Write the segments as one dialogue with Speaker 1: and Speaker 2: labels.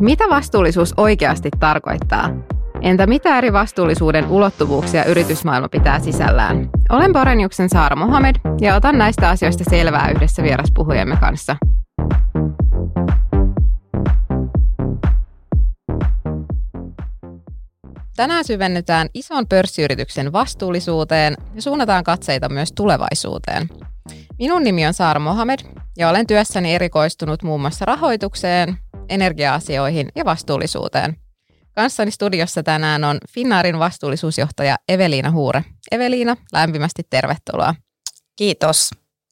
Speaker 1: Mitä vastuullisuus oikeasti tarkoittaa? Entä mitä eri vastuullisuuden ulottuvuuksia yritysmaailma pitää sisällään? Olen Boreniuksen Saara Mohamed ja otan näistä asioista selvää yhdessä vieraspuhujemme kanssa. Tänään syvennytään ison pörssiyrityksen vastuullisuuteen ja suunnataan katseita myös tulevaisuuteen. Minun nimi on Saara Mohamed ja olen työssäni erikoistunut muun muassa rahoitukseen, energia-asioihin ja vastuullisuuteen. Kanssani studiossa tänään on Finnaarin vastuullisuusjohtaja Eveliina Huure. Eveliina, lämpimästi tervetuloa.
Speaker 2: Kiitos.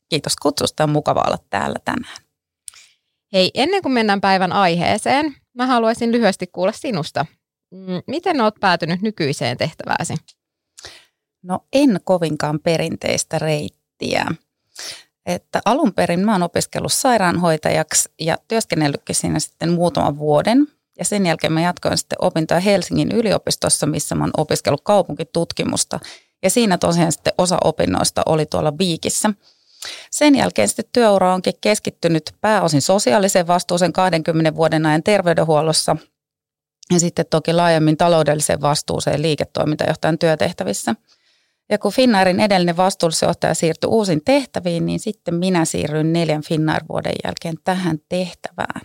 Speaker 2: Kiitos kutsusta. On mukava olla täällä tänään.
Speaker 1: Hei, ennen kuin mennään päivän aiheeseen, mä haluaisin lyhyesti kuulla sinusta. Mm, miten olet päätynyt nykyiseen tehtävääsi?
Speaker 2: No en kovinkaan perinteistä reittiä. Että alun perin mä oon opiskellut sairaanhoitajaksi ja työskennellytkin siinä sitten muutaman vuoden. Ja sen jälkeen mä jatkoin sitten opintoja Helsingin yliopistossa, missä mä oon opiskellut kaupunkitutkimusta. Ja siinä tosiaan sitten osa opinnoista oli tuolla Viikissä. Sen jälkeen sitten työura onkin keskittynyt pääosin sosiaaliseen vastuuseen 20 vuoden ajan terveydenhuollossa ja sitten toki laajemmin taloudelliseen vastuuseen liiketoimintajohtajan työtehtävissä. Ja kun Finnairin edellinen vastuullisjohtaja siirtyi uusiin tehtäviin, niin sitten minä siirryin neljän Finnair-vuoden jälkeen tähän tehtävään.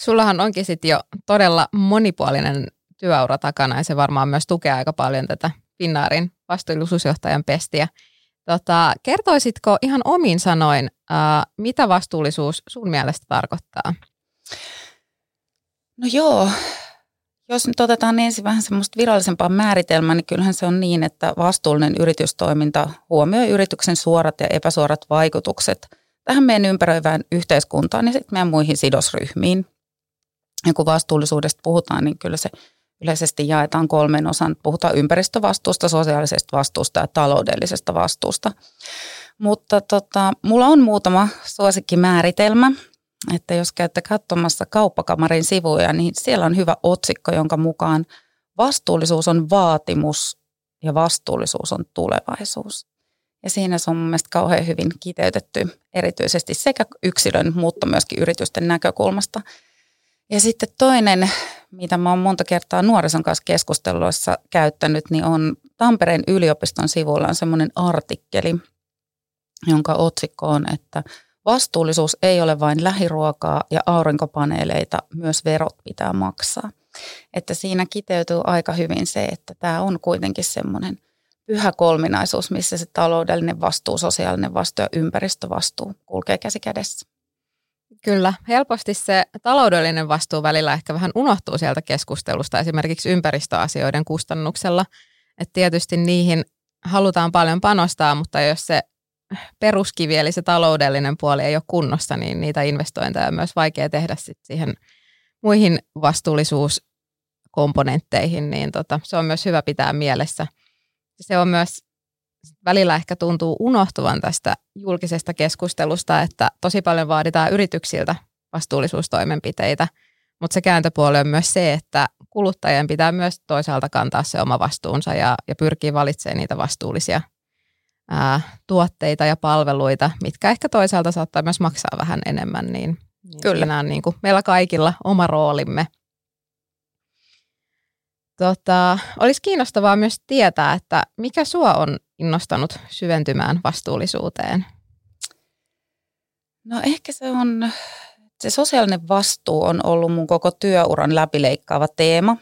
Speaker 1: Sullahan onkin sitten jo todella monipuolinen työura takana ja se varmaan myös tukee aika paljon tätä Finnairin vastuullisuusjohtajan pestiä. Tota, kertoisitko ihan omin sanoin, äh, mitä vastuullisuus sun mielestä tarkoittaa?
Speaker 2: No joo, jos nyt otetaan ensin vähän semmoista virallisempaa määritelmää, niin kyllähän se on niin, että vastuullinen yritystoiminta huomioi yrityksen suorat ja epäsuorat vaikutukset tähän meidän ympäröivään yhteiskuntaan ja sitten meidän muihin sidosryhmiin. Ja kun vastuullisuudesta puhutaan, niin kyllä se yleisesti jaetaan kolmen osan. Puhutaan ympäristövastuusta, sosiaalisesta vastuusta ja taloudellisesta vastuusta. Mutta tota, mulla on muutama suosikkimääritelmä, että jos käytte katsomassa kauppakamarin sivuja, niin siellä on hyvä otsikko, jonka mukaan vastuullisuus on vaatimus ja vastuullisuus on tulevaisuus. Ja siinä se on mun mielestä kauhean hyvin kiteytetty erityisesti sekä yksilön, mutta myöskin yritysten näkökulmasta. Ja sitten toinen, mitä mä oon monta kertaa nuorison kanssa keskusteluissa käyttänyt, niin on Tampereen yliopiston sivulla on semmoinen artikkeli, jonka otsikko on, että – Vastuullisuus ei ole vain lähiruokaa ja aurinkopaneeleita, myös verot pitää maksaa. Että siinä kiteytyy aika hyvin se, että tämä on kuitenkin semmoinen pyhä kolminaisuus, missä se taloudellinen vastuu, sosiaalinen vastuu ja ympäristövastuu kulkee käsi kädessä.
Speaker 1: Kyllä, helposti se taloudellinen vastuu välillä ehkä vähän unohtuu sieltä keskustelusta esimerkiksi ympäristöasioiden kustannuksella. Että tietysti niihin halutaan paljon panostaa, mutta jos se peruskivi, eli se taloudellinen puoli ei ole kunnossa, niin niitä investointeja on myös vaikea tehdä sit siihen muihin vastuullisuuskomponentteihin, niin tota, se on myös hyvä pitää mielessä. Se on myös välillä ehkä tuntuu unohtuvan tästä julkisesta keskustelusta, että tosi paljon vaaditaan yrityksiltä vastuullisuustoimenpiteitä, mutta se kääntöpuoli on myös se, että kuluttajien pitää myös toisaalta kantaa se oma vastuunsa ja, ja pyrkii valitsemaan niitä vastuullisia ää, tuotteita ja palveluita, mitkä ehkä toisaalta saattaa myös maksaa vähän enemmän, niin, niin Kyllä. siinä on niin kuin meillä kaikilla oma roolimme. Tota, olisi kiinnostavaa myös tietää, että mikä sua on innostanut syventymään vastuullisuuteen?
Speaker 2: No ehkä se on, se sosiaalinen vastuu on ollut mun koko työuran läpileikkaava teema.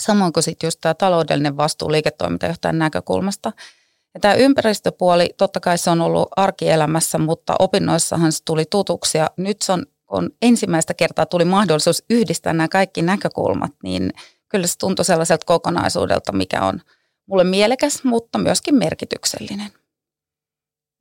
Speaker 2: Samoin kuin sitten just tämä taloudellinen vastuu liiketoimintajohtajan näkökulmasta – ja tämä ympäristöpuoli, totta kai se on ollut arkielämässä, mutta opinnoissahan se tuli tutuksi ja nyt se on, kun ensimmäistä kertaa tuli mahdollisuus yhdistää nämä kaikki näkökulmat, niin kyllä se tuntui sellaiselta kokonaisuudelta, mikä on mulle mielekäs, mutta myöskin merkityksellinen.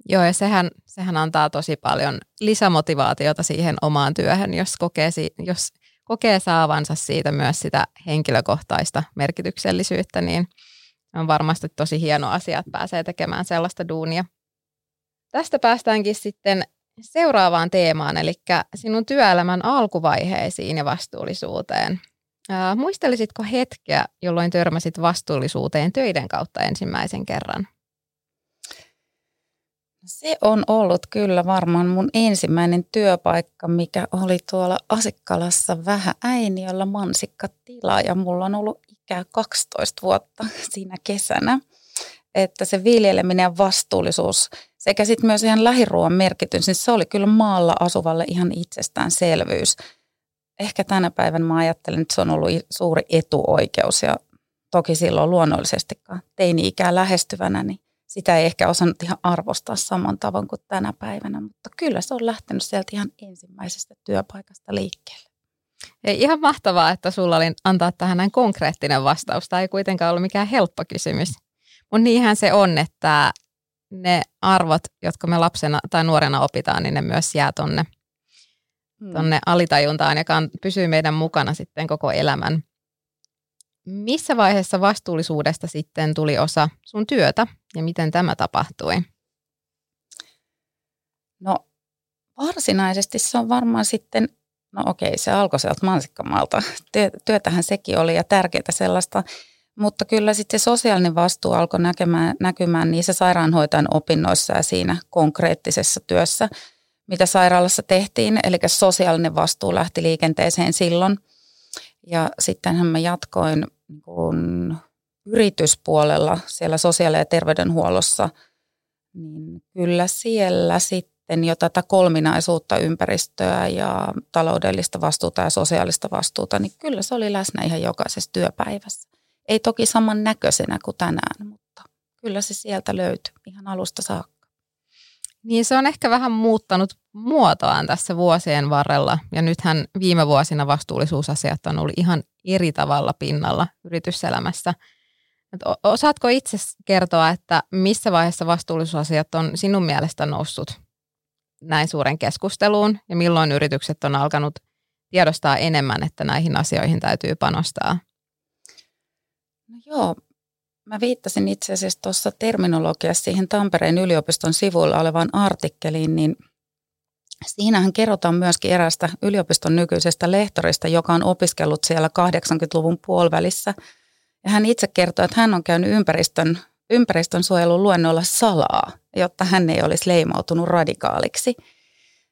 Speaker 1: Joo, ja sehän, sehän antaa tosi paljon lisämotivaatiota siihen omaan työhön, jos kokee, jos kokee saavansa siitä myös sitä henkilökohtaista merkityksellisyyttä, niin – on varmasti tosi hieno asia, että pääsee tekemään sellaista duunia. Tästä päästäänkin sitten seuraavaan teemaan, eli sinun työelämän alkuvaiheisiin ja vastuullisuuteen. Ää, muistelisitko hetkeä, jolloin törmäsit vastuullisuuteen töiden kautta ensimmäisen kerran?
Speaker 2: Se on ollut kyllä varmaan mun ensimmäinen työpaikka, mikä oli tuolla Asikkalassa vähän äiniöllä mansikkatila ja mulla on ollut ikää 12 vuotta siinä kesänä. Että se viljeleminen ja vastuullisuus sekä sitten myös ihan lähiruoan merkitys, niin se oli kyllä maalla asuvalle ihan itsestäänselvyys. Ehkä tänä päivänä mä ajattelen, että se on ollut suuri etuoikeus ja toki silloin luonnollisestikaan teini-ikää lähestyvänä, niin sitä ei ehkä osannut ihan arvostaa saman tavoin kuin tänä päivänä, mutta kyllä se on lähtenyt sieltä ihan ensimmäisestä työpaikasta liikkeelle.
Speaker 1: Ja ihan mahtavaa, että sulla oli antaa tähän näin konkreettinen vastaus. Tämä ei kuitenkaan ollut mikään helppo kysymys. Mutta niinhän se on, että ne arvot, jotka me lapsena tai nuorena opitaan, niin ne myös jää tonne, hmm. tonne alitajuntaan ja pysyy meidän mukana sitten koko elämän. Missä vaiheessa vastuullisuudesta sitten tuli osa sun työtä ja miten tämä tapahtui?
Speaker 2: No varsinaisesti se on varmaan sitten, no okei se alkoi sieltä mansikkamalta. Työtähän sekin oli ja tärkeää sellaista, mutta kyllä sitten se sosiaalinen vastuu alkoi näkemään, näkymään niissä sairaanhoitajan opinnoissa ja siinä konkreettisessa työssä, mitä sairaalassa tehtiin. Eli sosiaalinen vastuu lähti liikenteeseen silloin. Ja sittenhän mä jatkoin kun yrityspuolella siellä sosiaali- ja terveydenhuollossa, niin kyllä siellä sitten jo tätä kolminaisuutta ympäristöä ja taloudellista vastuuta ja sosiaalista vastuuta, niin kyllä se oli läsnä ihan jokaisessa työpäivässä. Ei toki saman näköisenä kuin tänään, mutta kyllä se sieltä löytyy ihan alusta saakka.
Speaker 1: Niin se on ehkä vähän muuttanut muotoaan tässä vuosien varrella. Ja nythän viime vuosina vastuullisuusasiat on ollut ihan eri tavalla pinnalla yrityselämässä. Et osaatko itse kertoa, että missä vaiheessa vastuullisuusasiat on sinun mielestä noussut näin suuren keskusteluun ja milloin yritykset on alkanut tiedostaa enemmän, että näihin asioihin täytyy panostaa?
Speaker 2: No joo, mä viittasin itse asiassa tuossa terminologiassa siihen Tampereen yliopiston sivuilla olevaan artikkeliin, niin siinähän kerrotaan myöskin erästä yliopiston nykyisestä lehtorista, joka on opiskellut siellä 80-luvun puolivälissä. Ja hän itse kertoo, että hän on käynyt ympäristön, ympäristön suojelun luennoilla salaa, jotta hän ei olisi leimautunut radikaaliksi.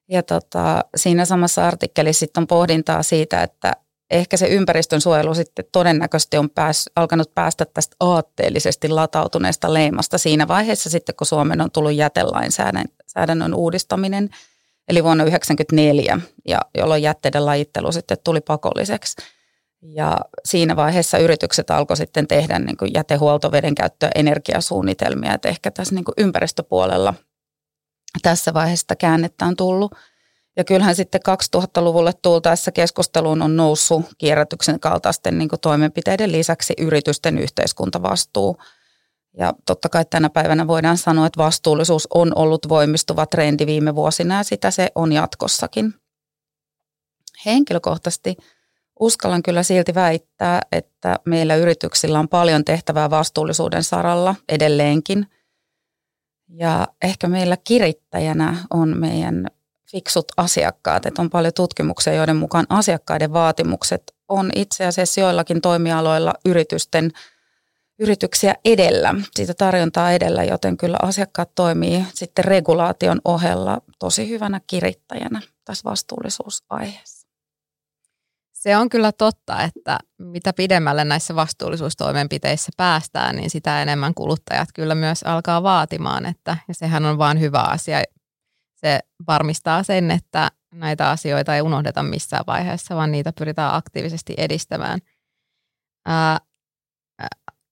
Speaker 2: Ja tota, siinä samassa artikkelissa sitten on pohdintaa siitä, että ehkä se ympäristön suojelu sitten todennäköisesti on pääs, alkanut päästä tästä aatteellisesti latautuneesta leimasta siinä vaiheessa sitten, kun Suomen on tullut jätelainsäädännön uudistaminen, eli vuonna 1994, ja jolloin jätteiden lajittelu sitten tuli pakolliseksi. Ja siinä vaiheessa yritykset alkoi sitten tehdä niin kuin jätehuoltoveden käyttöä energiasuunnitelmia, että ehkä tässä niin kuin ympäristöpuolella tässä vaiheessa käännettä on tullut – ja kyllähän sitten 2000-luvulle tultaessa keskusteluun on noussut kierrätyksen kaltaisten niin toimenpiteiden lisäksi yritysten yhteiskuntavastuu. Ja totta kai tänä päivänä voidaan sanoa, että vastuullisuus on ollut voimistuva trendi viime vuosina ja sitä se on jatkossakin. Henkilökohtaisesti uskallan kyllä silti väittää, että meillä yrityksillä on paljon tehtävää vastuullisuuden saralla edelleenkin. Ja ehkä meillä kirittäjänä on meidän fiksut asiakkaat. Että on paljon tutkimuksia, joiden mukaan asiakkaiden vaatimukset on itse asiassa joillakin toimialoilla yritysten yrityksiä edellä, siitä tarjontaa edellä, joten kyllä asiakkaat toimii sitten regulaation ohella tosi hyvänä kirittäjänä tässä vastuullisuusaiheessa.
Speaker 1: Se on kyllä totta, että mitä pidemmälle näissä vastuullisuustoimenpiteissä päästään, niin sitä enemmän kuluttajat kyllä myös alkaa vaatimaan, että ja sehän on vain hyvä asia se varmistaa sen, että näitä asioita ei unohdeta missään vaiheessa, vaan niitä pyritään aktiivisesti edistämään. Ää,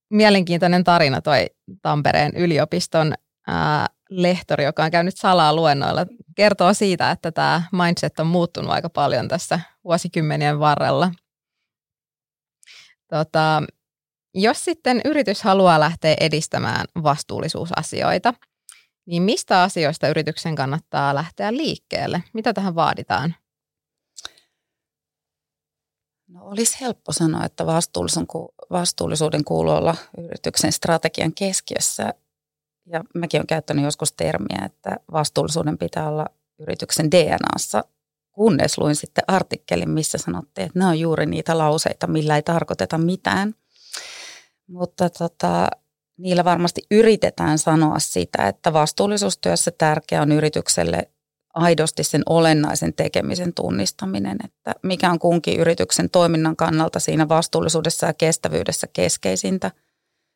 Speaker 1: mielenkiintoinen tarina toi Tampereen yliopiston ää, lehtori, joka on käynyt salaa luennoilla, kertoo siitä, että tämä mindset on muuttunut aika paljon tässä vuosikymmenien varrella. Tota, jos sitten yritys haluaa lähteä edistämään vastuullisuusasioita – niin mistä asioista yrityksen kannattaa lähteä liikkeelle? Mitä tähän vaaditaan?
Speaker 2: No olisi helppo sanoa, että vastuullisuuden kuuluu olla yrityksen strategian keskiössä. Ja mäkin olen käyttänyt joskus termiä, että vastuullisuuden pitää olla yrityksen DNAssa, kunnes luin sitten artikkelin, missä sanottiin, että nämä on juuri niitä lauseita, millä ei tarkoiteta mitään. Mutta tota, niillä varmasti yritetään sanoa sitä, että vastuullisuustyössä tärkeä on yritykselle aidosti sen olennaisen tekemisen tunnistaminen, että mikä on kunkin yrityksen toiminnan kannalta siinä vastuullisuudessa ja kestävyydessä keskeisintä,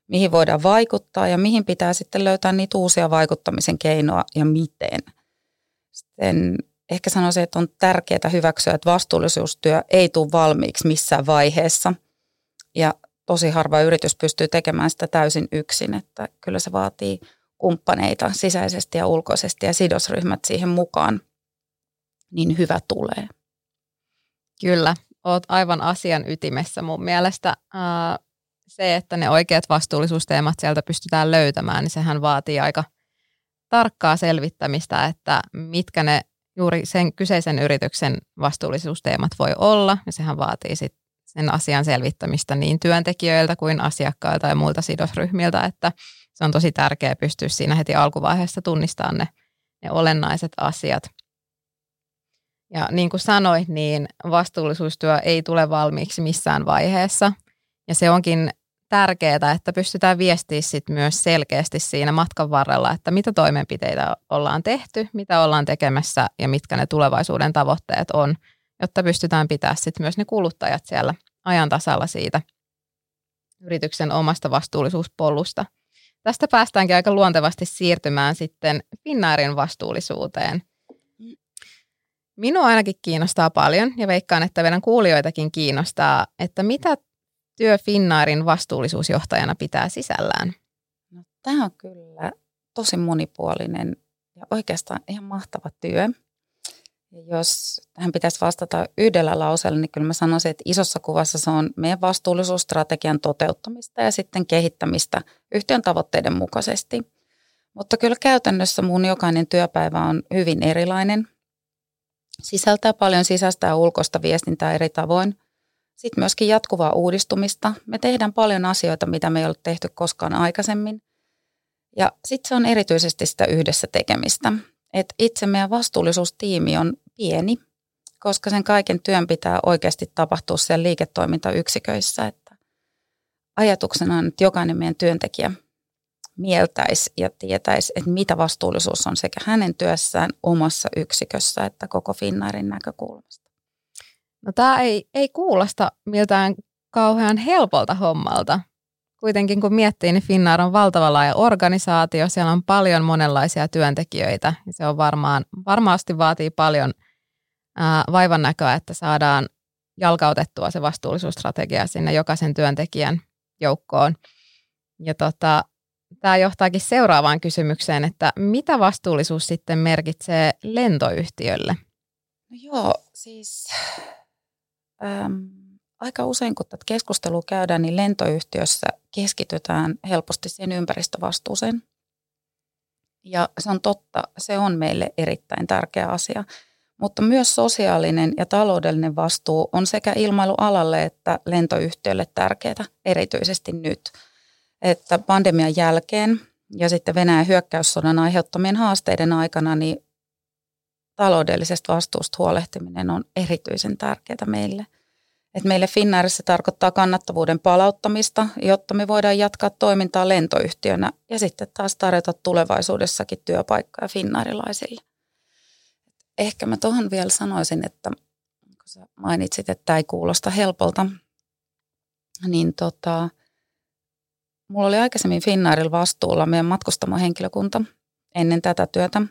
Speaker 2: mihin voidaan vaikuttaa ja mihin pitää sitten löytää niitä uusia vaikuttamisen keinoja ja miten. Sitten ehkä sanoisin, että on tärkeää hyväksyä, että vastuullisuustyö ei tule valmiiksi missään vaiheessa ja tosi harva yritys pystyy tekemään sitä täysin yksin, että kyllä se vaatii kumppaneita sisäisesti ja ulkoisesti ja sidosryhmät siihen mukaan, niin hyvä tulee.
Speaker 1: Kyllä, oot aivan asian ytimessä mun mielestä. se, että ne oikeat vastuullisuusteemat sieltä pystytään löytämään, niin sehän vaatii aika tarkkaa selvittämistä, että mitkä ne juuri sen kyseisen yrityksen vastuullisuusteemat voi olla, ja sehän vaatii sit sen asian selvittämistä niin työntekijöiltä kuin asiakkailta ja muilta sidosryhmiltä, että se on tosi tärkeää pystyä siinä heti alkuvaiheessa tunnistamaan ne, ne olennaiset asiat. Ja niin kuin sanoit, niin vastuullisuustyö ei tule valmiiksi missään vaiheessa. Ja se onkin tärkeää, että pystytään viestiä sit myös selkeästi siinä matkan varrella, että mitä toimenpiteitä ollaan tehty, mitä ollaan tekemässä ja mitkä ne tulevaisuuden tavoitteet on, jotta pystytään pitämään sit myös ne kuluttajat siellä ajan tasalla siitä yrityksen omasta vastuullisuuspolusta. Tästä päästäänkin aika luontevasti siirtymään sitten Finnairin vastuullisuuteen. Minua ainakin kiinnostaa paljon ja veikkaan, että meidän kuulijoitakin kiinnostaa, että mitä työ Finnairin vastuullisuusjohtajana pitää sisällään?
Speaker 2: No, tämä on kyllä tosi monipuolinen ja oikeastaan ihan mahtava työ. Ja jos tähän pitäisi vastata yhdellä lauseella, niin kyllä mä sanoisin, että isossa kuvassa se on meidän vastuullisuusstrategian toteuttamista ja sitten kehittämistä yhtiön tavoitteiden mukaisesti. Mutta kyllä käytännössä mun jokainen työpäivä on hyvin erilainen. Sisältää paljon sisäistä ja ulkoista viestintää eri tavoin. Sitten myöskin jatkuvaa uudistumista. Me tehdään paljon asioita, mitä me ei ole tehty koskaan aikaisemmin. Ja sitten se on erityisesti sitä yhdessä tekemistä. Et itse meidän vastuullisuustiimi on pieni, koska sen kaiken työn pitää oikeasti tapahtua siellä liiketoimintayksiköissä. Että ajatuksena on, että jokainen meidän työntekijä mieltäisi ja tietäisi, että mitä vastuullisuus on sekä hänen työssään omassa yksikössä että koko Finnairin näkökulmasta.
Speaker 1: No tämä ei, ei kuulosta miltään kauhean helpolta hommalta. Kuitenkin kun miettii, niin Finnair on valtava laaja organisaatio, siellä on paljon monenlaisia työntekijöitä se on varmaan, varmasti vaatii paljon vaivan näköä, että saadaan jalkautettua se vastuullisuusstrategia sinne jokaisen työntekijän joukkoon. Ja tota, tämä johtaakin seuraavaan kysymykseen, että mitä vastuullisuus sitten merkitsee lentoyhtiölle?
Speaker 2: No joo, siis äm, aika usein kun tätä keskustelua käydään, niin lentoyhtiössä keskitytään helposti siihen ympäristövastuuseen. Ja se on totta, se on meille erittäin tärkeä asia. Mutta myös sosiaalinen ja taloudellinen vastuu on sekä ilmailualalle että lentoyhtiölle tärkeää, erityisesti nyt. Että pandemian jälkeen ja sitten Venäjän hyökkäyssodan aiheuttamien haasteiden aikana, niin taloudellisesta vastuusta huolehtiminen on erityisen tärkeää meille. Et meille Finnairissa tarkoittaa kannattavuuden palauttamista, jotta me voidaan jatkaa toimintaa lentoyhtiönä ja sitten taas tarjota tulevaisuudessakin työpaikkoja finnairilaisille. Ehkä mä tuohon vielä sanoisin, että kun sä mainitsit, että tämä ei kuulosta helpolta, niin tota, mulla oli aikaisemmin Finnairilla vastuulla meidän matkustamohenkilökunta ennen tätä työtä.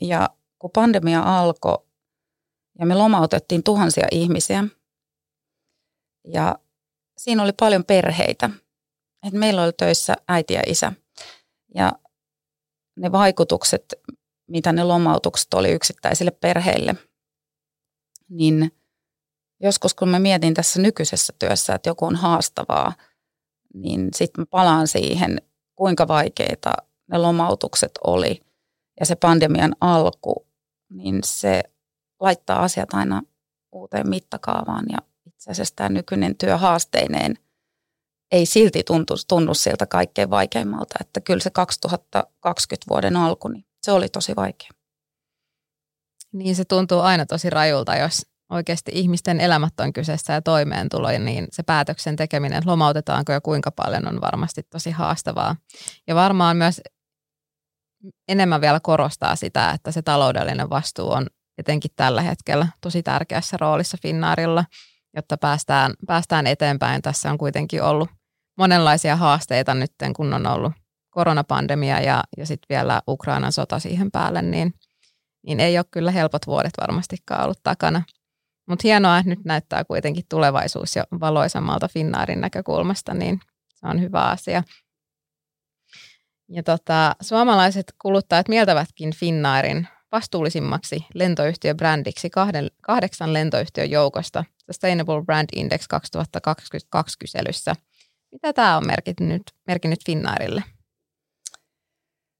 Speaker 2: Ja kun pandemia alkoi ja me lomautettiin tuhansia ihmisiä, ja siinä oli paljon perheitä. Et meillä oli töissä äiti ja isä. Ja ne vaikutukset, mitä ne lomautukset oli yksittäisille perheille, niin joskus kun mä mietin tässä nykyisessä työssä, että joku on haastavaa, niin sitten mä palaan siihen, kuinka vaikeita ne lomautukset oli. Ja se pandemian alku, niin se laittaa asiat aina uuteen mittakaavaan ja itse asiassa tämä nykyinen työ haasteineen ei silti tuntu, tunnu siltä kaikkein vaikeimmalta. Että kyllä se 2020 vuoden alku, niin se oli tosi vaikea.
Speaker 1: Niin se tuntuu aina tosi rajulta, jos oikeasti ihmisten elämät on kyseessä ja toimeentulo, niin se päätöksen tekeminen, lomautetaanko ja kuinka paljon on varmasti tosi haastavaa. Ja varmaan myös enemmän vielä korostaa sitä, että se taloudellinen vastuu on etenkin tällä hetkellä tosi tärkeässä roolissa Finnaarilla, jotta päästään, päästään eteenpäin. Tässä on kuitenkin ollut monenlaisia haasteita nyt, kun on ollut koronapandemia ja, ja sitten vielä Ukrainan sota siihen päälle, niin, niin ei ole kyllä helpot vuodet varmastikaan ollut takana. Mutta hienoa, että nyt näyttää kuitenkin tulevaisuus jo valoisammalta Finnaarin näkökulmasta, niin se on hyvä asia. Ja tota, suomalaiset kuluttajat mieltävätkin Finnaarin vastuullisimmaksi lentoyhtiöbrändiksi kahden, kahdeksan lentoyhtiön joukosta Sustainable Brand Index 2022 kyselyssä. Mitä tämä on merkinnyt, merkinnyt Finnairille?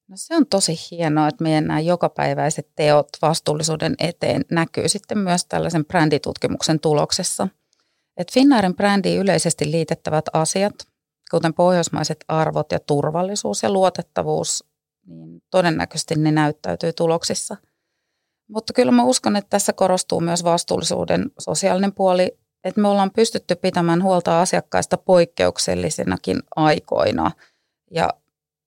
Speaker 2: No se on tosi hienoa, että meidän nämä jokapäiväiset teot vastuullisuuden eteen näkyy sitten myös tällaisen bränditutkimuksen tuloksessa. Et Finnairin brändiin yleisesti liitettävät asiat, kuten pohjoismaiset arvot ja turvallisuus ja luotettavuus, niin todennäköisesti ne näyttäytyy tuloksissa. Mutta kyllä mä uskon, että tässä korostuu myös vastuullisuuden sosiaalinen puoli, että me ollaan pystytty pitämään huolta asiakkaista poikkeuksellisinakin aikoina ja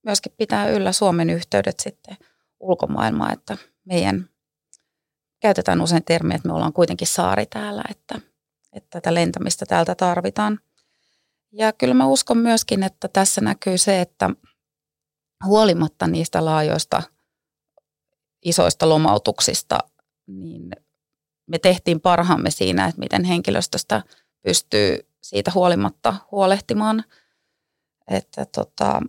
Speaker 2: myöskin pitää yllä Suomen yhteydet sitten ulkomaailmaan, että meidän käytetään usein termiä, että me ollaan kuitenkin saari täällä, että, että tätä lentämistä täältä tarvitaan. Ja kyllä mä uskon myöskin, että tässä näkyy se, että huolimatta niistä laajoista isoista lomautuksista, niin me tehtiin parhaamme siinä, että miten henkilöstöstä pystyy siitä huolimatta huolehtimaan. Että tota,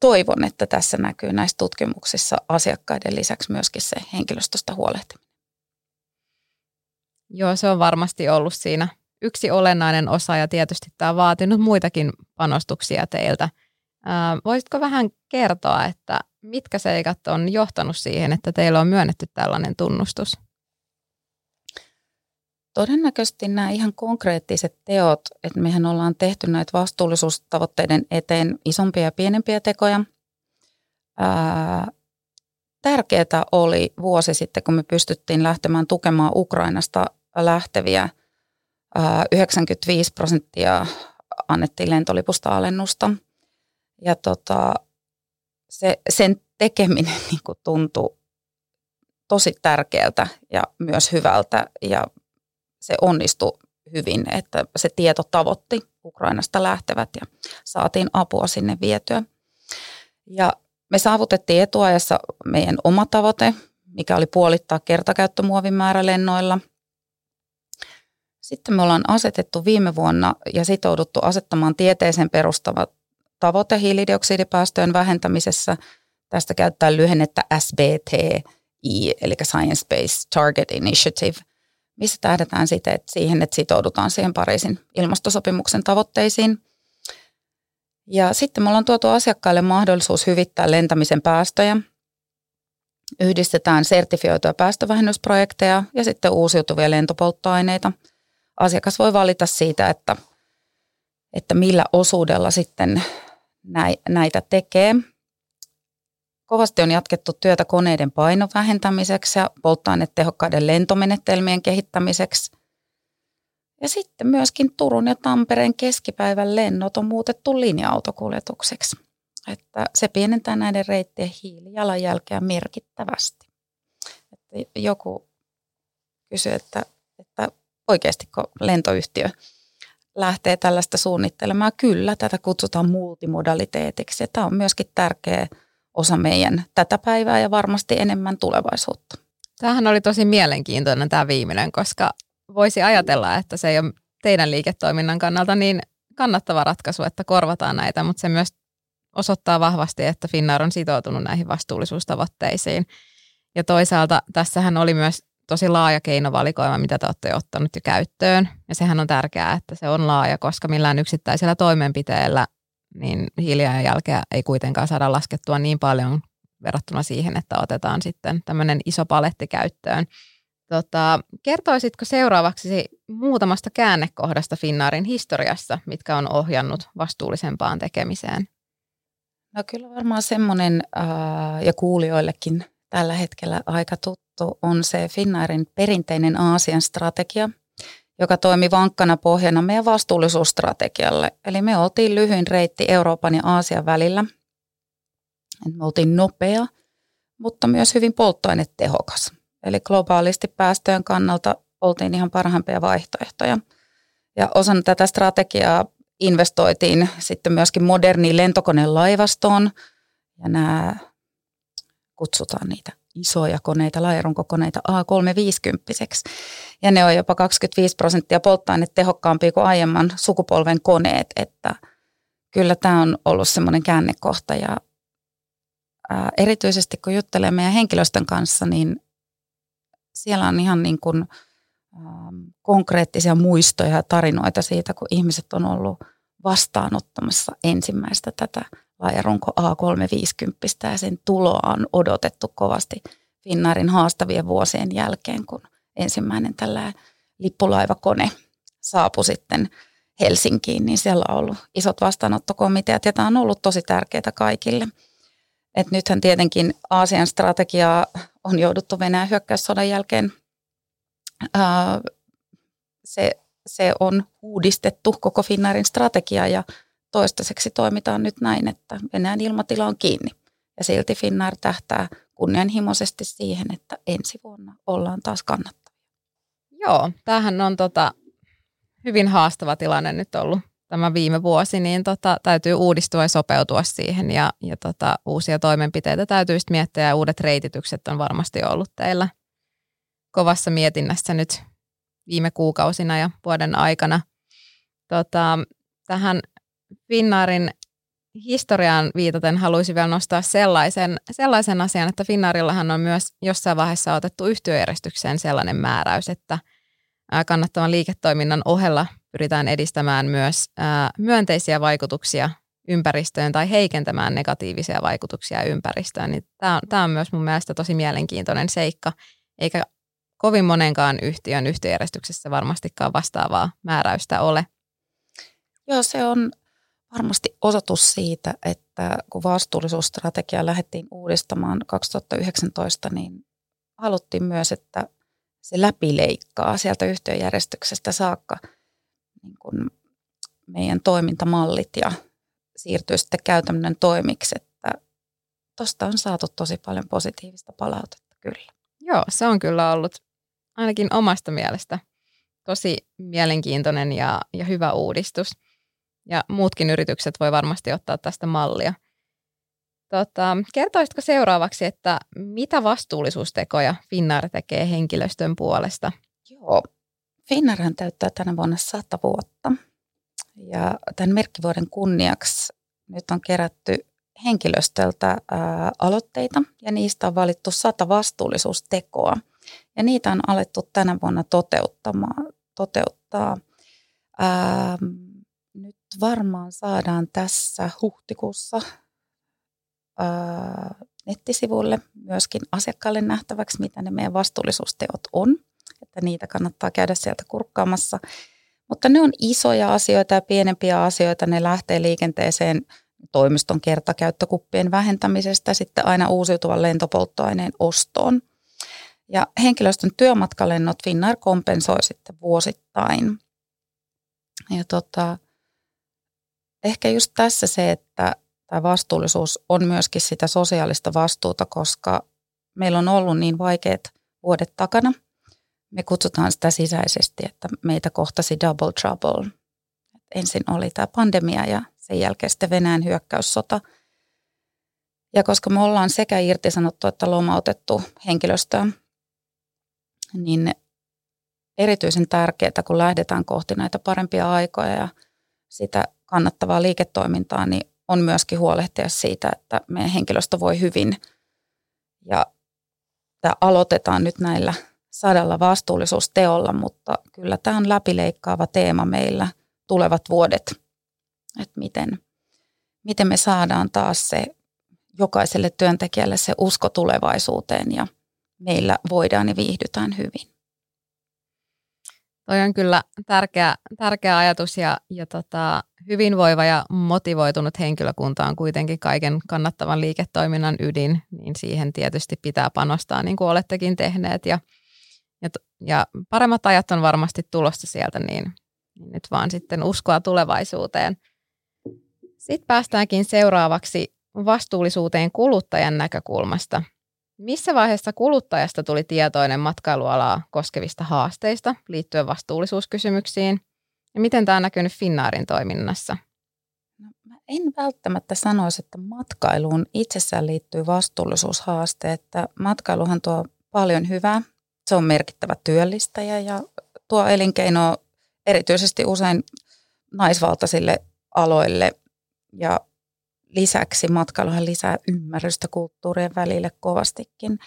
Speaker 2: toivon, että tässä näkyy näissä tutkimuksissa asiakkaiden lisäksi myöskin se henkilöstöstä huolehtiminen.
Speaker 1: Joo, se on varmasti ollut siinä yksi olennainen osa ja tietysti tämä on vaatinut muitakin panostuksia teiltä. Voisitko vähän kertoa, että mitkä seikat on johtanut siihen, että teillä on myönnetty tällainen tunnustus?
Speaker 2: Todennäköisesti nämä ihan konkreettiset teot, että mehän ollaan tehty näitä vastuullisuustavoitteiden eteen isompia ja pienempiä tekoja. Ää, tärkeää oli vuosi sitten, kun me pystyttiin lähtemään tukemaan Ukrainasta lähteviä. Ää, 95 prosenttia annettiin lentolipusta alennusta. Ja tota, se, sen tekeminen niin tuntui tosi tärkeältä ja myös hyvältä. Ja se onnistui hyvin, että se tieto tavoitti Ukrainasta lähtevät ja saatiin apua sinne vietyä. Ja me saavutettiin etuajassa meidän oma tavoite, mikä oli puolittaa kertakäyttömuovin määrä lennoilla. Sitten me ollaan asetettu viime vuonna ja sitouduttu asettamaan tieteeseen perustava tavoite hiilidioksidipäästöjen vähentämisessä. Tästä käyttää lyhennettä SBTI, eli Science Based Target Initiative – missä tähdetään sitten että siihen, että sitoudutaan siihen Pariisin ilmastosopimuksen tavoitteisiin. Ja sitten me ollaan tuotu asiakkaille mahdollisuus hyvittää lentämisen päästöjä. Yhdistetään sertifioituja päästövähennysprojekteja ja sitten uusiutuvia lentopolttoaineita. Asiakas voi valita siitä, että, että millä osuudella sitten näitä tekee. Kovasti on jatkettu työtä koneiden painon vähentämiseksi ja polttoainetehokkaiden lentomenetelmien kehittämiseksi. Ja sitten myöskin Turun ja Tampereen keskipäivän lennot on muutettu linja-autokuljetukseksi. Että se pienentää näiden reittien hiilijalanjälkeä merkittävästi. Että joku kysyy, että, että oikeastiko lentoyhtiö lähtee tällaista suunnittelemaan. Kyllä, tätä kutsutaan multimodaliteetiksi. Tämä on myöskin tärkeä osa meidän tätä päivää ja varmasti enemmän tulevaisuutta.
Speaker 1: Tämähän oli tosi mielenkiintoinen tämä viimeinen, koska voisi ajatella, että se ei ole teidän liiketoiminnan kannalta niin kannattava ratkaisu, että korvataan näitä, mutta se myös osoittaa vahvasti, että Finnair on sitoutunut näihin vastuullisuustavoitteisiin. Ja toisaalta tässähän oli myös tosi laaja keinovalikoima, mitä te olette ottanut jo käyttöön. Ja sehän on tärkeää, että se on laaja, koska millään yksittäisellä toimenpiteellä niin hiilijalanjälkeä ei kuitenkaan saada laskettua niin paljon verrattuna siihen, että otetaan sitten tämmöinen iso paletti käyttöön. Tota, kertoisitko seuraavaksi muutamasta käännekohdasta Finnaarin historiassa, mitkä on ohjannut vastuullisempaan tekemiseen?
Speaker 2: No kyllä varmaan semmoinen, ja kuulijoillekin tällä hetkellä aika tuttu, on se Finnairin perinteinen Aasian strategia, joka toimi vankkana pohjana meidän vastuullisuusstrategialle. Eli me oltiin lyhyin reitti Euroopan ja Aasian välillä. Me oltiin nopea, mutta myös hyvin polttoainetehokas. Eli globaalisti päästöjen kannalta oltiin ihan parhaimpia vaihtoehtoja. Ja osana tätä strategiaa investoitiin sitten myöskin moderniin lentokonelaivastoon. Ja nämä kutsutaan niitä isoja koneita, laajarunkokoneita A350. Ja ne on jopa 25 prosenttia polttoainetehokkaampia kuin aiemman sukupolven koneet, että kyllä tämä on ollut semmoinen käännekohta ja ää, erityisesti kun juttelee meidän henkilöstön kanssa, niin siellä on ihan niin kuin, ää, konkreettisia muistoja ja tarinoita siitä, kun ihmiset on ollut vastaanottamassa ensimmäistä tätä laajarunko A350 ja sen tuloa on odotettu kovasti Finnaarin haastavien vuosien jälkeen, kun ensimmäinen tällä lippulaivakone saapui sitten Helsinkiin, niin siellä on ollut isot vastaanottokomiteat ja tämä on ollut tosi tärkeää kaikille. Et nythän tietenkin Aasian strategiaa on jouduttu Venäjän hyökkäyssodan jälkeen. Se, se on uudistettu koko Finnairin strategia ja toistaiseksi toimitaan nyt näin, että Venäjän ilmatila on kiinni. Ja silti Finnair tähtää kunnianhimoisesti siihen, että ensi vuonna ollaan taas kannattavia.
Speaker 1: Joo, tämähän on tota, hyvin haastava tilanne nyt ollut tämä viime vuosi, niin tota, täytyy uudistua ja sopeutua siihen ja, ja tota, uusia toimenpiteitä täytyy sitten miettiä ja uudet reititykset on varmasti ollut teillä kovassa mietinnässä nyt viime kuukausina ja vuoden aikana. Tota, tähän Finnaarin historiaan viitaten haluaisin vielä nostaa sellaisen, sellaisen asian, että Finnaarillahan on myös jossain vaiheessa otettu yhtiöjärjestykseen sellainen määräys, että kannattavan liiketoiminnan ohella pyritään edistämään myös myönteisiä vaikutuksia ympäristöön tai heikentämään negatiivisia vaikutuksia ympäristöön. Niin tämä, on, tämä on myös mun mielestä tosi mielenkiintoinen seikka, eikä kovin monenkaan yhtiön yhtiöjärjestyksessä varmastikaan vastaavaa määräystä ole.
Speaker 2: Joo, se on varmasti osoitus siitä, että kun vastuullisuusstrategia lähdettiin uudistamaan 2019, niin haluttiin myös, että se läpileikkaa sieltä yhtiöjärjestyksestä saakka niin kuin meidän toimintamallit ja siirtyy sitten käytännön toimiksi, että tuosta on saatu tosi paljon positiivista palautetta kyllä.
Speaker 1: Joo, se on kyllä ollut ainakin omasta mielestä tosi mielenkiintoinen ja, ja hyvä uudistus ja muutkin yritykset voi varmasti ottaa tästä mallia. Tota, kertoisitko seuraavaksi, että mitä vastuullisuustekoja Finnair tekee henkilöstön puolesta?
Speaker 2: Joo, Finnairhan täyttää tänä vuonna sata vuotta. Ja tämän merkkivuoden kunniaksi nyt on kerätty henkilöstöltä ää, aloitteita ja niistä on valittu sata vastuullisuustekoa. Ja niitä on alettu tänä vuonna toteuttamaan, toteuttaa. Ää, varmaan saadaan tässä huhtikuussa ää, nettisivulle myöskin asiakkaalle nähtäväksi, mitä ne meidän vastuullisuusteot on. Että niitä kannattaa käydä sieltä kurkkaamassa. Mutta ne on isoja asioita ja pienempiä asioita. Ne lähtee liikenteeseen toimiston kertakäyttökuppien vähentämisestä sitten aina uusiutuvan lentopolttoaineen ostoon. Ja henkilöstön työmatkalennot Finnair kompensoi sitten vuosittain. Ja tota, ehkä just tässä se, että tämä vastuullisuus on myöskin sitä sosiaalista vastuuta, koska meillä on ollut niin vaikeat vuodet takana. Me kutsutaan sitä sisäisesti, että meitä kohtasi double trouble. Ensin oli tämä pandemia ja sen jälkeen sitten Venäjän hyökkäyssota. Ja koska me ollaan sekä irtisanottu että lomautettu henkilöstöä, niin erityisen tärkeää, kun lähdetään kohti näitä parempia aikoja ja sitä kannattavaa liiketoimintaa, niin on myöskin huolehtia siitä, että meidän henkilöstö voi hyvin. Ja tämä aloitetaan nyt näillä sadalla vastuullisuusteolla, mutta kyllä tämä on läpileikkaava teema meillä tulevat vuodet, että miten, miten me saadaan taas se jokaiselle työntekijälle se usko tulevaisuuteen ja meillä voidaan ja viihdytään hyvin.
Speaker 1: Toi on kyllä tärkeä, tärkeä ajatus ja, ja tota, hyvinvoiva ja motivoitunut henkilökunta on kuitenkin kaiken kannattavan liiketoiminnan ydin, niin siihen tietysti pitää panostaa niin kuin olettekin tehneet ja, ja, ja paremmat ajat on varmasti tulossa sieltä, niin, niin nyt vaan sitten uskoa tulevaisuuteen. Sitten päästäänkin seuraavaksi vastuullisuuteen kuluttajan näkökulmasta. Missä vaiheessa kuluttajasta tuli tietoinen matkailualaa koskevista haasteista liittyen vastuullisuuskysymyksiin? Ja miten tämä on näkynyt Finnaarin toiminnassa?
Speaker 2: No, mä en välttämättä sanoisi, että matkailuun itsessään liittyy vastuullisuushaaste. Että matkailuhan tuo paljon hyvää. Se on merkittävä työllistäjä ja tuo elinkeino erityisesti usein naisvaltaisille aloille. Ja lisäksi matkailuhan lisää ymmärrystä kulttuurien välille kovastikin.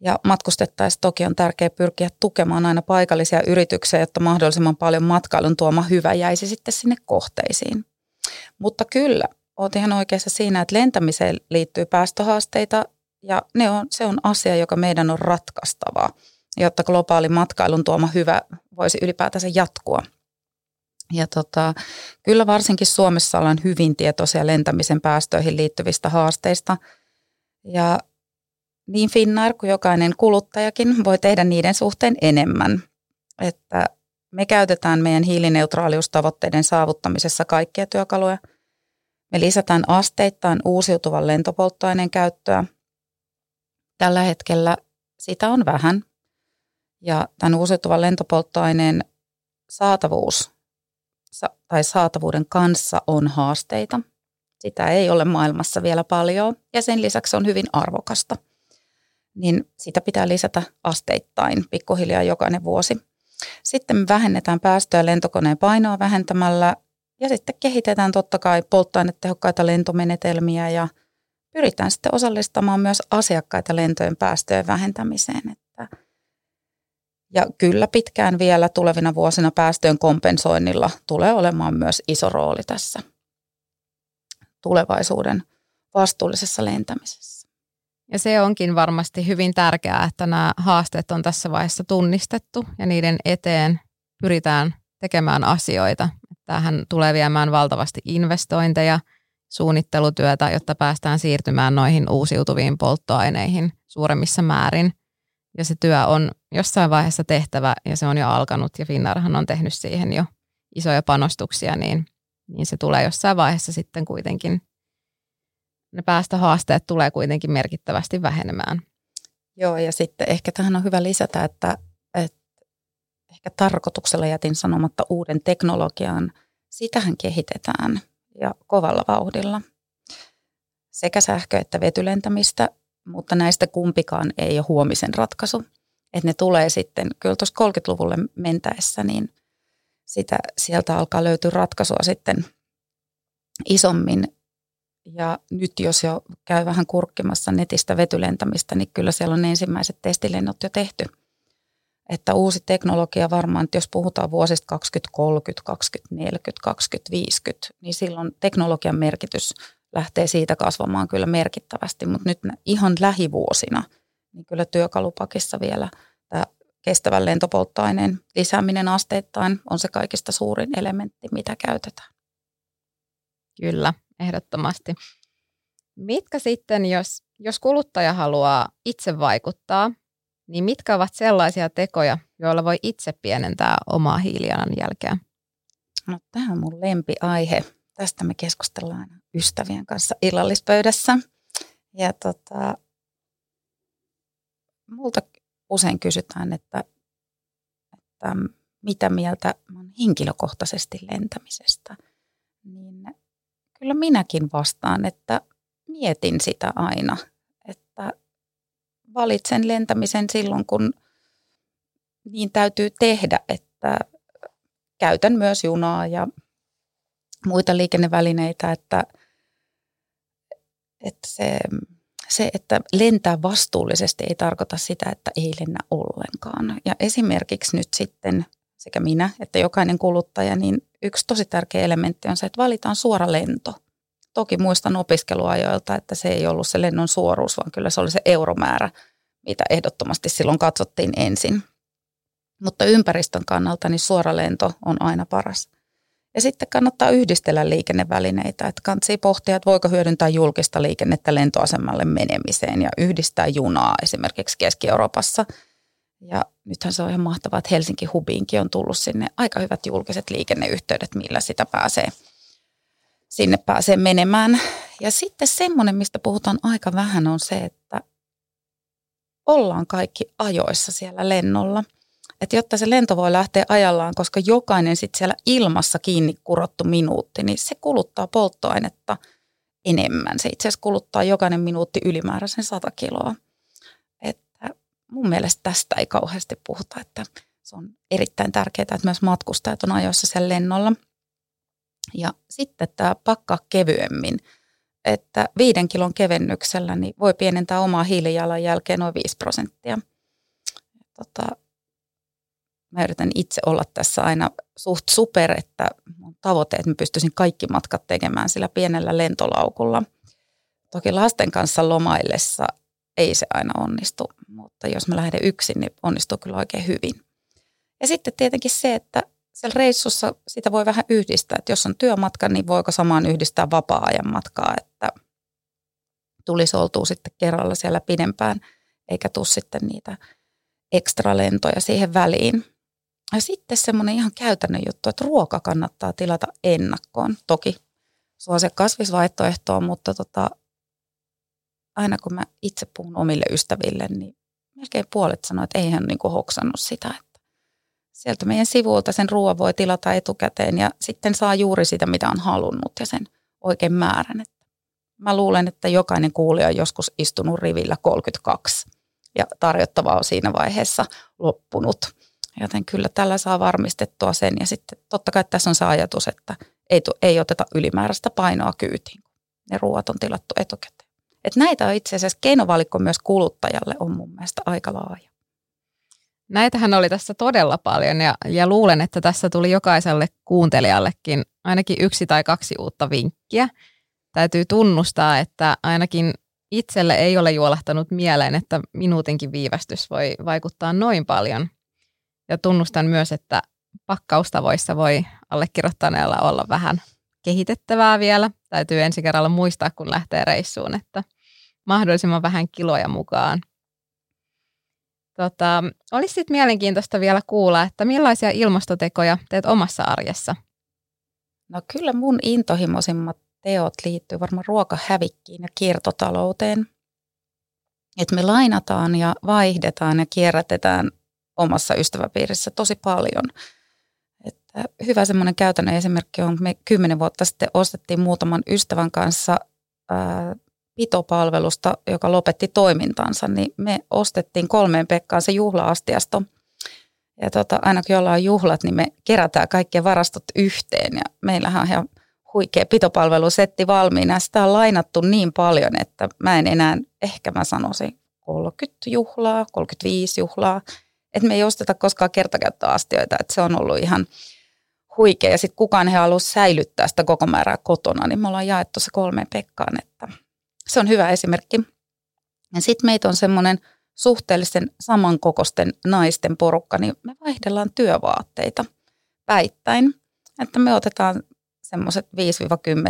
Speaker 2: Ja matkustettaessa toki on tärkeää pyrkiä tukemaan aina paikallisia yrityksiä, jotta mahdollisimman paljon matkailun tuoma hyvä jäisi sitten sinne kohteisiin. Mutta kyllä, olet ihan oikeassa siinä, että lentämiseen liittyy päästöhaasteita ja ne on, se on asia, joka meidän on ratkaistava, jotta globaali matkailun tuoma hyvä voisi ylipäätänsä jatkua – ja tota, kyllä varsinkin Suomessa ollaan hyvin tietoisia lentämisen päästöihin liittyvistä haasteista. Ja niin Finnair kuin jokainen kuluttajakin voi tehdä niiden suhteen enemmän. Että me käytetään meidän hiilineutraaliustavoitteiden saavuttamisessa kaikkia työkaluja. Me lisätään asteittain uusiutuvan lentopolttoaineen käyttöä. Tällä hetkellä sitä on vähän. Ja tämän uusiutuvan lentopolttoaineen saatavuus tai saatavuuden kanssa on haasteita. Sitä ei ole maailmassa vielä paljon ja sen lisäksi on hyvin arvokasta. Niin sitä pitää lisätä asteittain pikkuhiljaa jokainen vuosi. Sitten vähennetään päästöjä lentokoneen painoa vähentämällä ja sitten kehitetään totta kai polttoainetehokkaita lentomenetelmiä ja pyritään sitten osallistamaan myös asiakkaita lentojen päästöjen vähentämiseen. Että ja kyllä pitkään vielä tulevina vuosina päästöjen kompensoinnilla tulee olemaan myös iso rooli tässä tulevaisuuden vastuullisessa lentämisessä.
Speaker 1: Ja se onkin varmasti hyvin tärkeää, että nämä haasteet on tässä vaiheessa tunnistettu ja niiden eteen pyritään tekemään asioita. Tähän tulee viemään valtavasti investointeja, suunnittelutyötä, jotta päästään siirtymään noihin uusiutuviin polttoaineihin suuremmissa määrin. Ja se työ on jossain vaiheessa tehtävä ja se on jo alkanut ja Finnarhan on tehnyt siihen jo isoja panostuksia, niin, niin se tulee jossain vaiheessa sitten kuitenkin, ne päästöhaasteet tulee kuitenkin merkittävästi vähenemään.
Speaker 2: Joo ja sitten ehkä tähän on hyvä lisätä, että, että ehkä tarkoituksella jätin sanomatta uuden teknologian, sitähän kehitetään ja kovalla vauhdilla. Sekä sähkö- että vetylentämistä mutta näistä kumpikaan ei ole huomisen ratkaisu. Että ne tulee sitten, kyllä tuossa 30-luvulle mentäessä, niin sitä, sieltä alkaa löytyä ratkaisua sitten isommin. Ja nyt jos jo käy vähän kurkkimassa netistä vetylentämistä, niin kyllä siellä on ensimmäiset testilennot jo tehty. Että uusi teknologia varmaan, että jos puhutaan vuosista 2030, 2040, 2050, niin silloin teknologian merkitys – lähtee siitä kasvamaan kyllä merkittävästi, mutta nyt ihan lähivuosina, niin kyllä työkalupakissa vielä tämä kestävän lentopolttoaineen lisääminen asteittain on se kaikista suurin elementti, mitä käytetään.
Speaker 1: Kyllä, ehdottomasti. Mitkä sitten, jos, jos kuluttaja haluaa itse vaikuttaa, niin mitkä ovat sellaisia tekoja, joilla voi itse pienentää omaa hiilijalanjälkeä?
Speaker 2: No, tämä on mun lempiaihe. Tästä me keskustellaan ystävien kanssa illallispöydässä. Ja tota, multa usein kysytään, että, että mitä mieltä olen henkilökohtaisesti lentämisestä. Niin kyllä minäkin vastaan, että mietin sitä aina, että valitsen lentämisen silloin, kun niin täytyy tehdä, että käytän myös junaa ja muita liikennevälineitä, että, että se, se, että lentää vastuullisesti ei tarkoita sitä, että ei lennä ollenkaan. Ja esimerkiksi nyt sitten sekä minä että jokainen kuluttaja, niin yksi tosi tärkeä elementti on se, että valitaan suora lento. Toki muistan opiskeluajoilta, että se ei ollut se lennon suoruus, vaan kyllä se oli se euromäärä, mitä ehdottomasti silloin katsottiin ensin. Mutta ympäristön kannalta niin suora lento on aina paras. Ja sitten kannattaa yhdistellä liikennevälineitä, että kannattaa pohtia, että voiko hyödyntää julkista liikennettä lentoasemalle menemiseen ja yhdistää junaa esimerkiksi Keski-Euroopassa. Ja nythän se on ihan mahtavaa, että Helsinki Hubiinkin on tullut sinne aika hyvät julkiset liikenneyhteydet, millä sitä pääsee sinne pääsee menemään. Ja sitten semmoinen, mistä puhutaan aika vähän, on se, että ollaan kaikki ajoissa siellä lennolla. Että jotta se lento voi lähteä ajallaan, koska jokainen sitten siellä ilmassa kiinni kurottu minuutti, niin se kuluttaa polttoainetta enemmän. Se itse asiassa kuluttaa jokainen minuutti ylimääräisen 100 kiloa. Että mun mielestä tästä ei kauheasti puhuta, että se on erittäin tärkeää, että myös matkustajat on ajoissa siellä lennolla. Ja sitten tämä pakkaa kevyemmin – että viiden kilon kevennyksellä niin voi pienentää omaa hiilijalanjälkeen noin 5 prosenttia. Tota, mä yritän itse olla tässä aina suht super, että mun tavoite, että mä pystyisin kaikki matkat tekemään sillä pienellä lentolaukulla. Toki lasten kanssa lomaillessa ei se aina onnistu, mutta jos mä lähden yksin, niin onnistuu kyllä oikein hyvin. Ja sitten tietenkin se, että siellä reissussa sitä voi vähän yhdistää, että jos on työmatka, niin voiko samaan yhdistää vapaa-ajan matkaa, että tulisi oltua sitten kerralla siellä pidempään, eikä tule sitten niitä ekstra lentoja siihen väliin. Ja sitten semmoinen ihan käytännön juttu, että ruoka kannattaa tilata ennakkoon. Toki se kasvisvaihtoehtoa, mutta tota, aina kun mä itse puhun omille ystäville, niin melkein puolet sanoo, että ei hän niin hoksannut sitä, sieltä meidän sivuilta sen ruoan voi tilata etukäteen ja sitten saa juuri sitä, mitä on halunnut ja sen oikein määrän. Mä luulen, että jokainen kuulija on joskus istunut rivillä 32 ja tarjottava on siinä vaiheessa loppunut. Joten kyllä tällä saa varmistettua sen ja sitten totta kai tässä on se ajatus, että ei, ei oteta ylimääräistä painoa kyytiin, ne ruoat on tilattu etukäteen. Et näitä on itse asiassa keinovalikko myös kuluttajalle on mun mielestä aika laaja.
Speaker 1: Näitähän oli tässä todella paljon ja, ja luulen, että tässä tuli jokaiselle kuuntelijallekin ainakin yksi tai kaksi uutta vinkkiä. Täytyy tunnustaa, että ainakin itselle ei ole juolahtanut mieleen, että minuutinkin viivästys voi vaikuttaa noin paljon. Ja tunnustan myös, että pakkaustavoissa voi allekirjoittaneella olla vähän kehitettävää vielä. Täytyy ensi kerralla muistaa, kun lähtee reissuun, että mahdollisimman vähän kiloja mukaan. Tota, olisi sitten mielenkiintoista vielä kuulla, että millaisia ilmastotekoja teet omassa arjessa?
Speaker 2: No kyllä mun intohimoisimmat teot liittyy varmaan ruokahävikkiin ja kiertotalouteen. Että me lainataan ja vaihdetaan ja kierrätetään omassa ystäväpiirissä tosi paljon. Että hyvä semmoinen käytännön esimerkki on, me kymmenen vuotta sitten ostettiin muutaman ystävän kanssa ää, pitopalvelusta, joka lopetti toimintansa, niin me ostettiin kolmeen Pekkaan se juhlaastiasto. Ja tota, aina kun jollain on juhlat, niin me kerätään kaikki varastot yhteen. Ja meillähän on ihan huikea pitopalvelusetti valmiina. Sitä on lainattu niin paljon, että mä en enää, ehkä mä sanoisin 30 juhlaa, 35 juhlaa. Että me ei osteta koskaan kertakäyttöastioita, että se on ollut ihan huikea. Ja sitten kukaan ei halua säilyttää sitä koko määrää kotona, niin me ollaan jaettu se kolmeen Pekkaan, että se on hyvä esimerkki. Ja sitten meitä on semmoinen suhteellisen samankokosten naisten porukka, niin me vaihdellaan työvaatteita päittäin. Että me otetaan semmoiset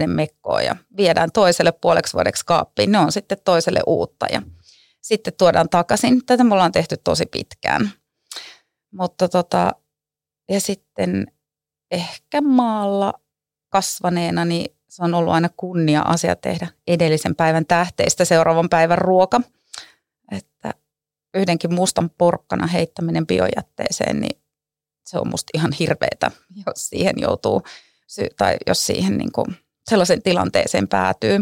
Speaker 2: 5-10 mekkoa ja viedään toiselle puoleksi vuodeksi kaappiin. Ne on sitten toiselle uutta ja sitten tuodaan takaisin. Tätä me ollaan tehty tosi pitkään. Mutta tota, ja sitten ehkä maalla kasvaneena, niin se on ollut aina kunnia asia tehdä edellisen päivän tähteistä seuraavan päivän ruoka. Että yhdenkin mustan porkkana heittäminen biojätteeseen, niin se on musta ihan hirveetä, jos siihen joutuu, tai jos siihen niin kuin sellaisen tilanteeseen päätyy.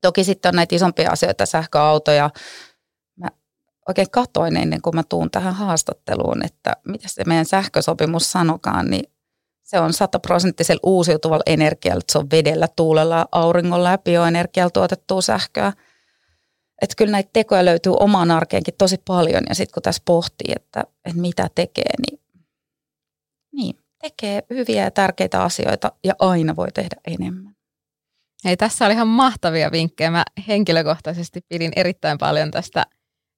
Speaker 2: Toki sitten on näitä isompia asioita, sähköautoja. Oikein katoin ennen kuin mä tuun tähän haastatteluun, että mitä se meidän sähkösopimus sanokaan, niin se on sataprosenttisella uusiutuvalla energialla, se on vedellä, tuulella, auringolla ja bioenergialla tuotettua sähköä. Että kyllä näitä tekoja löytyy omaan arkeenkin tosi paljon ja sitten kun tässä pohtii, että, että mitä tekee, niin, niin tekee hyviä ja tärkeitä asioita ja aina voi tehdä enemmän.
Speaker 1: Hei, tässä oli ihan mahtavia vinkkejä. Mä henkilökohtaisesti pidin erittäin paljon tästä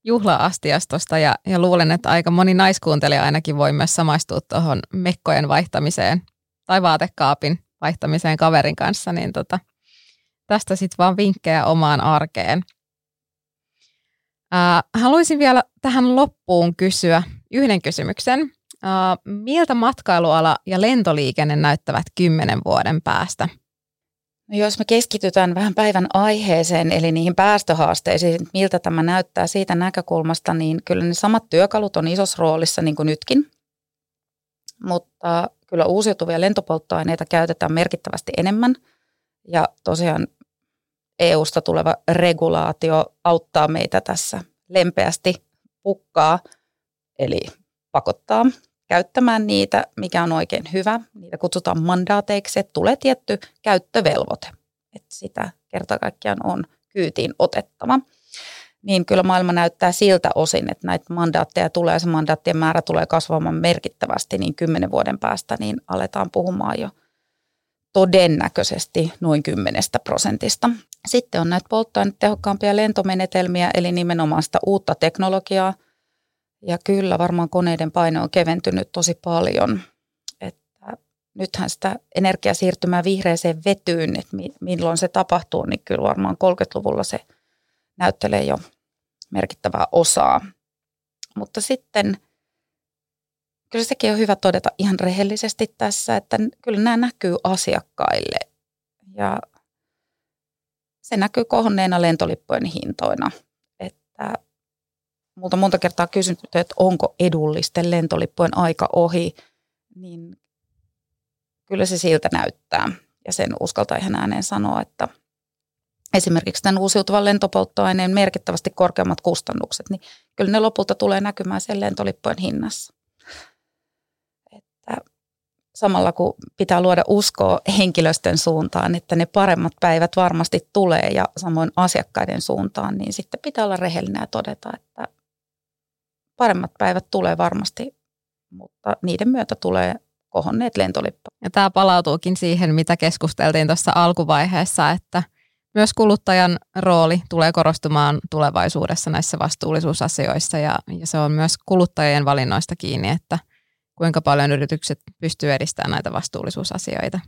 Speaker 1: juhla-astiastosta ja, ja luulen, että aika moni naiskuuntelija ainakin voi myös samaistua tuohon mekkojen vaihtamiseen tai vaatekaapin vaihtamiseen kaverin kanssa, niin tota, tästä sitten vaan vinkkejä omaan arkeen. Ää, haluaisin vielä tähän loppuun kysyä yhden kysymyksen. Ää, miltä matkailuala ja lentoliikenne näyttävät kymmenen vuoden päästä?
Speaker 2: No jos me keskitytään vähän päivän aiheeseen, eli niihin päästöhaasteisiin, miltä tämä näyttää siitä näkökulmasta, niin kyllä ne samat työkalut on isossa roolissa niin kuin nytkin. Mutta kyllä uusiutuvia lentopolttoaineita käytetään merkittävästi enemmän. Ja tosiaan EUsta tuleva regulaatio auttaa meitä tässä lempeästi pukkaa, eli pakottaa käyttämään niitä, mikä on oikein hyvä. Niitä kutsutaan mandaateiksi, että tulee tietty käyttövelvoite, että sitä kerta kaikkiaan on kyytiin otettava. Niin kyllä maailma näyttää siltä osin, että näitä mandaatteja tulee, se mandaattien määrä tulee kasvamaan merkittävästi, niin kymmenen vuoden päästä niin aletaan puhumaan jo todennäköisesti noin 10 prosentista. Sitten on näitä polttoainetehokkaampia lentomenetelmiä, eli nimenomaan sitä uutta teknologiaa – ja kyllä varmaan koneiden paino on keventynyt tosi paljon. Että nythän sitä energiasiirtymää vihreäseen vetyyn, että milloin se tapahtuu, niin kyllä varmaan 30-luvulla se näyttelee jo merkittävää osaa. Mutta sitten kyllä sekin on hyvä todeta ihan rehellisesti tässä, että kyllä nämä näkyy asiakkaille. Ja se näkyy kohonneena lentolippujen hintoina. Että multa monta kertaa kysynyt, että onko edullisten lentolippujen aika ohi, niin kyllä se siltä näyttää. Ja sen uskaltaa ihan ääneen sanoa, että esimerkiksi tämän uusiutuvan lentopolttoaineen merkittävästi korkeammat kustannukset, niin kyllä ne lopulta tulee näkymään sen lentolippujen hinnassa. Että samalla kun pitää luoda uskoa henkilöstön suuntaan, että ne paremmat päivät varmasti tulee ja samoin asiakkaiden suuntaan, niin sitten pitää olla rehellinen ja todeta, että paremmat päivät tulee varmasti, mutta niiden myötä tulee kohonneet lentolippu.
Speaker 1: Ja tämä palautuukin siihen, mitä keskusteltiin tuossa alkuvaiheessa, että myös kuluttajan rooli tulee korostumaan tulevaisuudessa näissä vastuullisuusasioissa ja, ja se on myös kuluttajien valinnoista kiinni, että kuinka paljon yritykset pystyy edistämään näitä vastuullisuusasioita.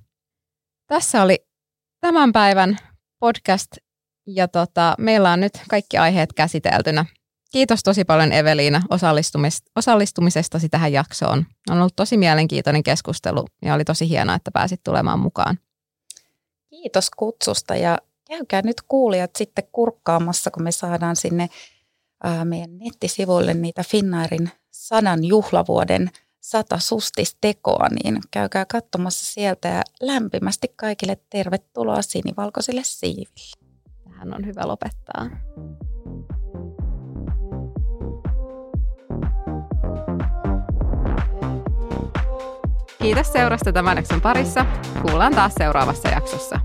Speaker 1: Tässä oli tämän päivän podcast ja tota, meillä on nyt kaikki aiheet käsiteltynä. Kiitos tosi paljon Eveliina osallistumis- osallistumisestasi tähän jaksoon. On ollut tosi mielenkiintoinen keskustelu ja oli tosi hienoa, että pääsit tulemaan mukaan.
Speaker 2: Kiitos kutsusta ja käykää nyt kuulijat sitten kurkkaamassa, kun me saadaan sinne ää, meidän nettisivuille niitä Finnairin sadan juhlavuoden sata sustistekoa, niin käykää katsomassa sieltä ja lämpimästi kaikille tervetuloa sinivalkoisille siiville.
Speaker 1: Tähän on hyvä lopettaa. Kiitos seurasta tämän jakson parissa. Kuullaan taas seuraavassa jaksossa.